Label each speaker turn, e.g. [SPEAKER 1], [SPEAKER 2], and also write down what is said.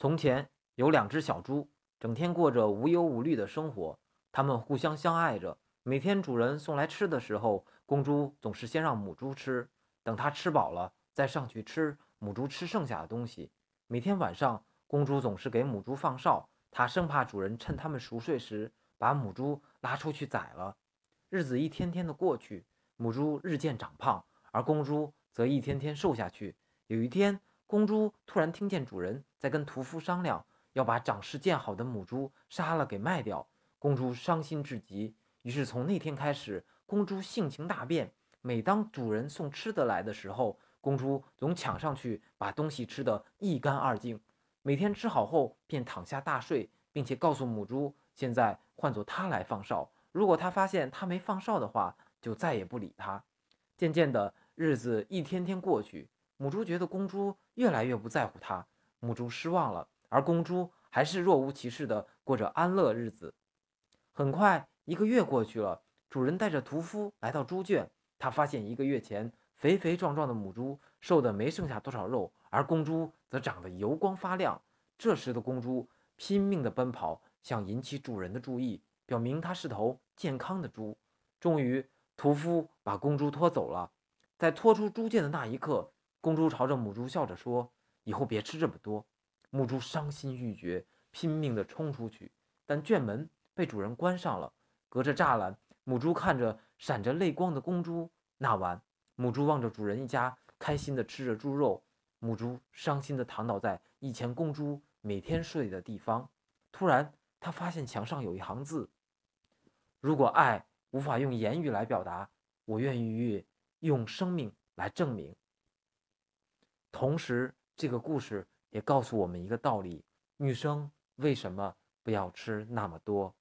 [SPEAKER 1] 从前有两只小猪，整天过着无忧无虑的生活。它们互相相爱着。每天主人送来吃的时候，公猪总是先让母猪吃，等它吃饱了再上去吃母猪吃剩下的东西。每天晚上，公猪总是给母猪放哨，它生怕主人趁它们熟睡时把母猪拉出去宰了。日子一天天的过去，母猪日渐长胖，而公猪则一天天瘦下去。有一天，公猪突然听见主人在跟屠夫商量，要把长势渐好的母猪杀了给卖掉。公猪伤心至极，于是从那天开始，公猪性情大变。每当主人送吃的来的时候，公猪总抢上去把东西吃得一干二净。每天吃好后便躺下大睡，并且告诉母猪，现在换做它来放哨。如果它发现它没放哨的话，就再也不理它。渐渐的，日子一天天过去。母猪觉得公猪越来越不在乎它，母猪失望了，而公猪还是若无其事地过着安乐日子。很快，一个月过去了，主人带着屠夫来到猪圈，他发现一个月前肥肥壮壮的母猪瘦得没剩下多少肉，而公猪则长得油光发亮。这时的公猪拼命地奔跑，想引起主人的注意，表明它是头健康的猪。终于，屠夫把公猪拖走了，在拖出猪圈的那一刻。公猪朝着母猪笑着说：“以后别吃这么多。”母猪伤心欲绝，拼命地冲出去，但圈门被主人关上了。隔着栅栏，母猪看着闪着泪光的公猪。那晚，母猪望着主人一家开心地吃着猪肉，母猪伤心地躺倒在以前公猪每天睡的地方。突然，他发现墙上有一行字：“如果爱无法用言语来表达，我愿意用生命来证明。”同时，这个故事也告诉我们一个道理：女生为什么不要吃那么多？